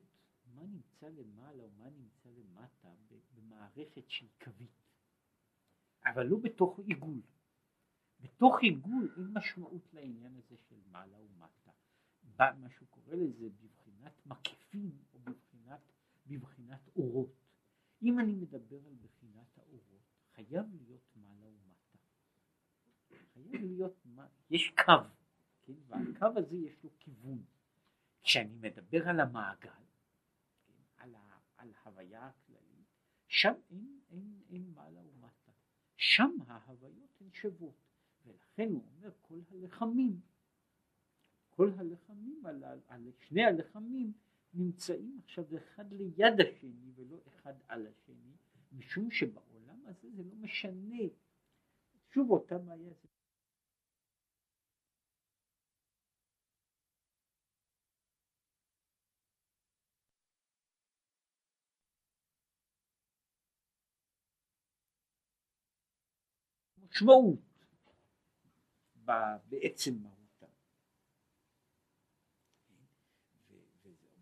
מה נמצא למעלה ומה נמצא למטה במערכת שהיא קווית, אבל לא בתוך עיגול. בתוך עיגול אין משמעות לעניין הזה של מעלה ומטה. מה שהוא קורא לזה בבחינת מקיפים או בבחינת, בבחינת אורות. אם אני מדבר על בחינת האורות, חייב להיות מעלה ומטה. חייב להיות, יש קו, כן? והקו הזה יש לו כיוון. כשאני מדבר על המעגל, כן? על, ה, על ההוויה הכללית, שם אין, אין, אין מעלה ומטה. שם ההוויות הן שוות. ולכן הוא אומר כל הלחמים, כל הלחמים, על שני הלחמים נמצאים עכשיו אחד ליד השני ולא אחד על השני, משום שבעולם הזה זה לא משנה, שוב אותה בעיה, משמעות בעצם מהותם.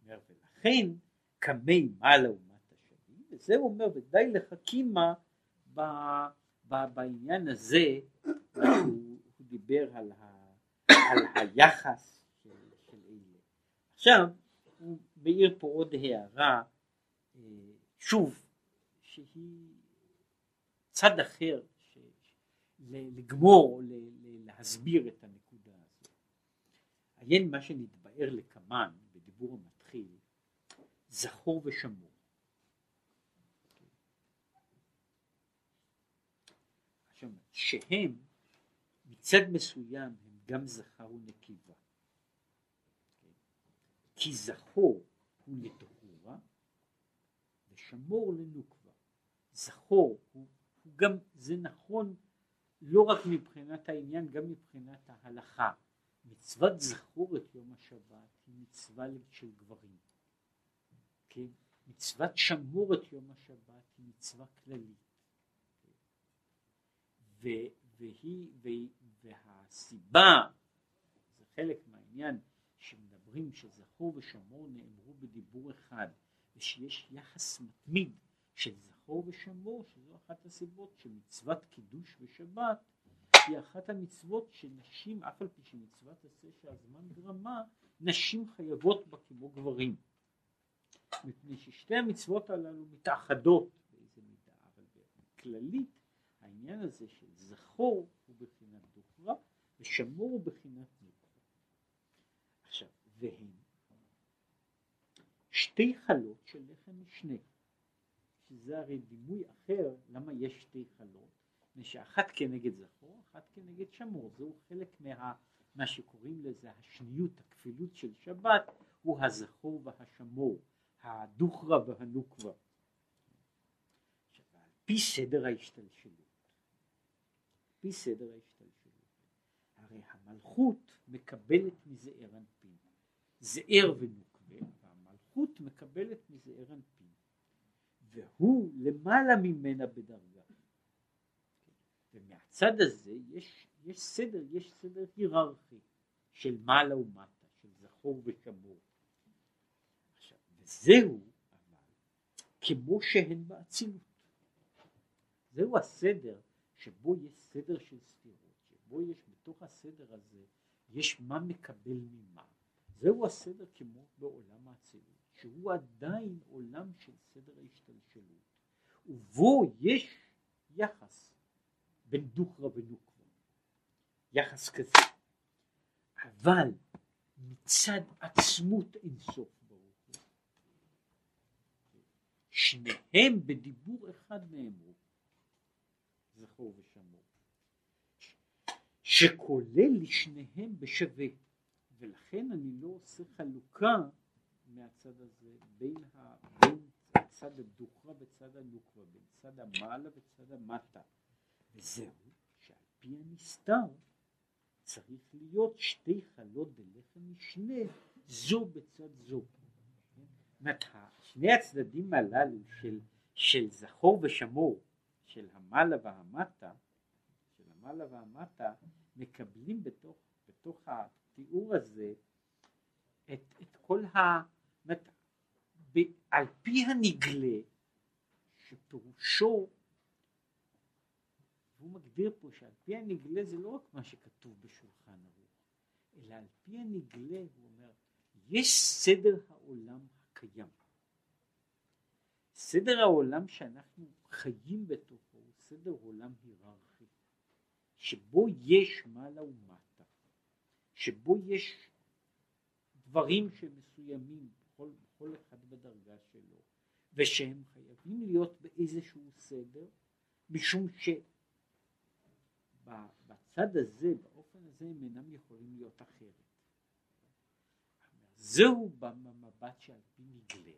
ולכן קמי מעלה ומטה שווים, וזה אומר ודי לחכימה בעניין הזה, הוא, הוא דיבר על, ה, על היחס של, של אלה. עכשיו הוא מעיר פה עוד הערה, אה, שוב, שהיא צד אחר לגמור, להסביר את הנקודה הזאת. עיין מה שנתבאר לקמן בדיבור המתחיל, זכור ושמור. שהם מצד מסוים הם גם זכר ונקבה. כי זכור הוא לטהורה ושמור לנוקבה. זכור הוא, הוא גם, זה נכון לא רק מבחינת העניין, גם מבחינת ההלכה. מצוות זכור את יום השבת היא מצווה של גברים. כן? מצוות שמור את יום השבת היא מצווה כללית. ו, והיא, והיא, והסיבה, זה חלק מהעניין, שמדברים שזכור ושמור נאמרו בדיבור אחד, ושיש יחס מתמיד של זכור ושמור, שזו אחת הסיבות שמצוות קידוש ושבת היא אחת המצוות שנשים, אף על פי שמצוות עשה שהזמן גרמה, נשים חייבות בה כמו גברים. מפני ששתי המצוות הללו מתאחדות באיזה מידה, אבל בכללית העניין הזה של זכור הוא בחינת דוכרה ושמור הוא בחינת נוקרה. עכשיו, והן שתי חלות של לחם משנה. שזה הרי דימוי אחר, למה יש שתי חלות? מפני כנגד זכור, אחת כנגד שמור, זהו חלק מה, מה שקוראים לזה השניות, הכפילות של שבת, הוא הזכור והשמור, והנוקבה. עכשיו, על פי סדר ההשתלשלות, פי סדר ההשתלשלות, הרי המלכות מקבלת מזעיר אנפין, זעיר ונוקבה, והמלכות מקבלת מזעיר אנפין. והוא למעלה ממנה בדרגה. ומהצד הזה יש, יש סדר, יש סדר היררכי של מעלה ומטה, של זכור ושמור. עכשיו, וזהו אבל כמו שהן באצילות. זהו הסדר שבו יש סדר של ספירות, שבו יש בתוך הסדר הזה, יש מה מקבל ממה. זהו הסדר כמו בעולם האצילות. שהוא עדיין עולם של סדר ההשתלשלות, ובו יש יחס בין דוכרא ונוקרא, יחס כזה, אבל מצד עצמות אינסוף ברוך הוא, שניהם בדיבור אחד נאמרו, זכור ושמור, שכולל לשניהם בשווה, ולכן אני לא עושה חלוקה מהצד הזה בין, ה, בין צד הדוכרא וצד הנוקרא, בין צד המעלה וצד המטה, וזהו שעל פי הנסתר צריך להיות שתי חלות בלחם משנה זו בצד זו. זאת שני הצדדים הללו של, של זכור ושמור, של המעלה והמטה, של המעלה והמטה, מקבלים בתוך, בתוך התיאור הזה את, את כל ה... ב, על פי הנגלה, שפירושו, והוא מגדיר פה שעל פי הנגלה זה לא רק מה שכתוב בשולחן ערוך, אלא על פי הנגלה הוא אומר, יש סדר העולם הקיים. סדר העולם שאנחנו חיים בתוכו הוא סדר עולם היררכי, שבו יש מעלה ומטה, שבו יש דברים שמסוימים בכל אחד בדרגה שלו, ושהם חייבים להיות באיזשהו סדר, משום שבצד הזה, באופן הזה, הם אינם יכולים להיות אחרת. זהו במבט שעל פי נגלה,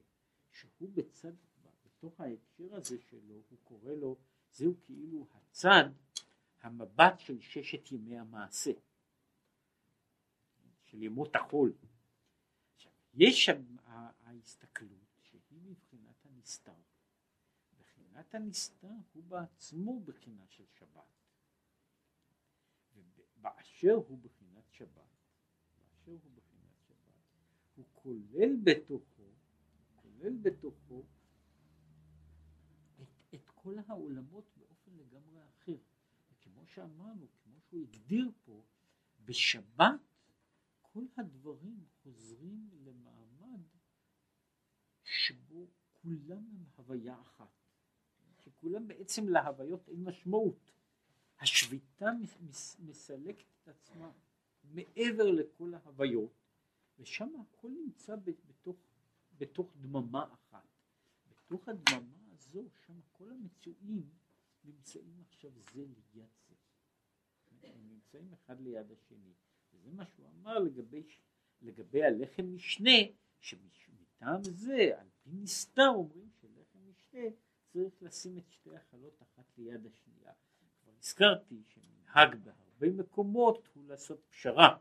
שהוא בצד, בתוך ההקשר הזה שלו, הוא קורא לו, זהו כאילו הצד, המבט של ששת ימי המעשה, של ימות החול. יש ההסתכלות שהיא מבחינת הנסתר. מבחינת הנסתר הוא בעצמו בחינה של שבת. ובאשר הוא בחינת שבת, באשר הוא בחינת שבת, הוא כולל בתוכו, כולל בתוכו את, את כל העולמות באופן לגמרי אחר. וכמו שאמרנו, כמו שהוא הגדיר פה, בשבת כל הדברים חוזרים למעמד שבו כולם הם הוויה אחת, שכולם בעצם להוויות אין משמעות. השביתה מסלקת את עצמה מעבר לכל ההוויות, ושם הכל נמצא בתוך, בתוך דממה אחת. בתוך הדממה הזו, שם כל המצויים נמצאים עכשיו זה ליד זה. הם נמצאים אחד ליד השני. וזה מה שהוא אמר לגבי, לגבי הלחם משנה, שמטעם זה, על פי נסתר אומרים שלחם משנה צריך לשים את שתי החלות אחת ליד השנייה. כבר הזכרתי שמנהג בהרבה מקומות הוא לעשות פשרה,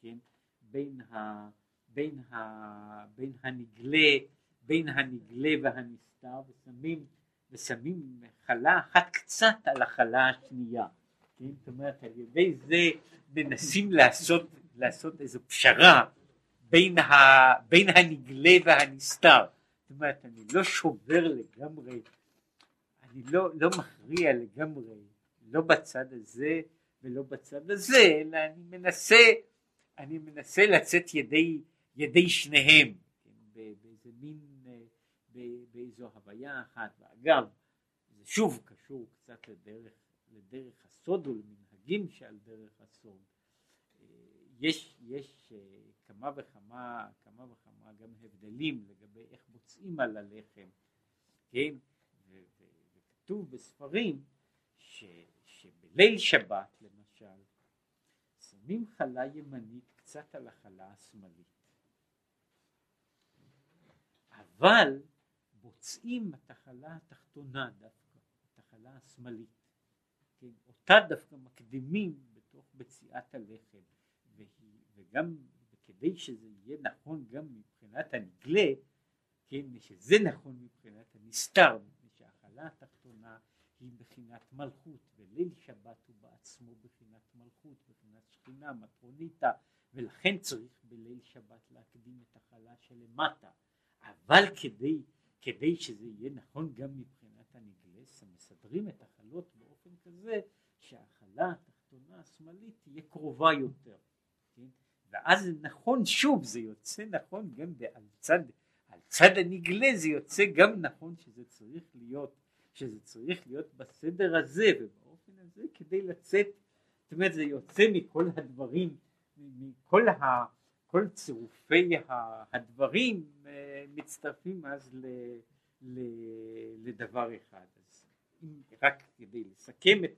כן, בין, ה, בין, ה, בין הנגלה, בין הנגלה והנסתר ושמים, ושמים חלה אחת קצת על החלה השנייה. כן? זאת אומרת על ידי זה מנסים לעשות, לעשות איזו פשרה בין, ה, בין הנגלה והנסתר. זאת אומרת אני לא שובר לגמרי, אני לא, לא מכריע לגמרי, לא בצד הזה ולא בצד הזה, אלא אני מנסה, אני מנסה לצאת ידי, ידי שניהם, כן? באיזה מין, באיזו הוויה אחת, ואגב זה שוב קשור קצת לדרך, לדרך הסוד ולמנהגים שעל דרך הסוד. אה, יש, יש אה, כמה וכמה, כמה וכמה גם הבדלים לגבי איך מוצאים על הלחם, כן, וכתוב בספרים ש, שבליל שבת למשל שמים חלה ימנית קצת על החלה השמאלית, אבל מוצאים את החלה התחתונה דווקא, את החלה השמאלית. כן, אותה דווקא מקדימים בתוך בציעת הלחם. וגם כדי שזה יהיה נכון גם מבחינת הנגלה, כן, שזה נכון מבחינת הנסתר, מפני שההכלה התחתונה היא בחינת מלכות וליל שבת הוא בעצמו בחינת מלכות, בחינת שכינה, מטרוניתא ולכן צריך בליל שבת להקדים את החלה שלמטה. אבל כדי, כדי שזה יהיה נכון גם מבחינת הנגלס, מסדרים את החלות באופן כזה שההכלה התחתונה השמאלית תהיה קרובה יותר, כן? ואז נכון שוב, זה יוצא נכון גם על צד, על צד הנגלה זה יוצא גם נכון שזה צריך להיות, שזה צריך להיות בסדר הזה ובאופן הזה כדי לצאת, זאת אומרת זה יוצא מכל הדברים, מכל ה... כל צירופי הדברים אה, מצטרפים אז לדבר אחד. רק כדי לסכם את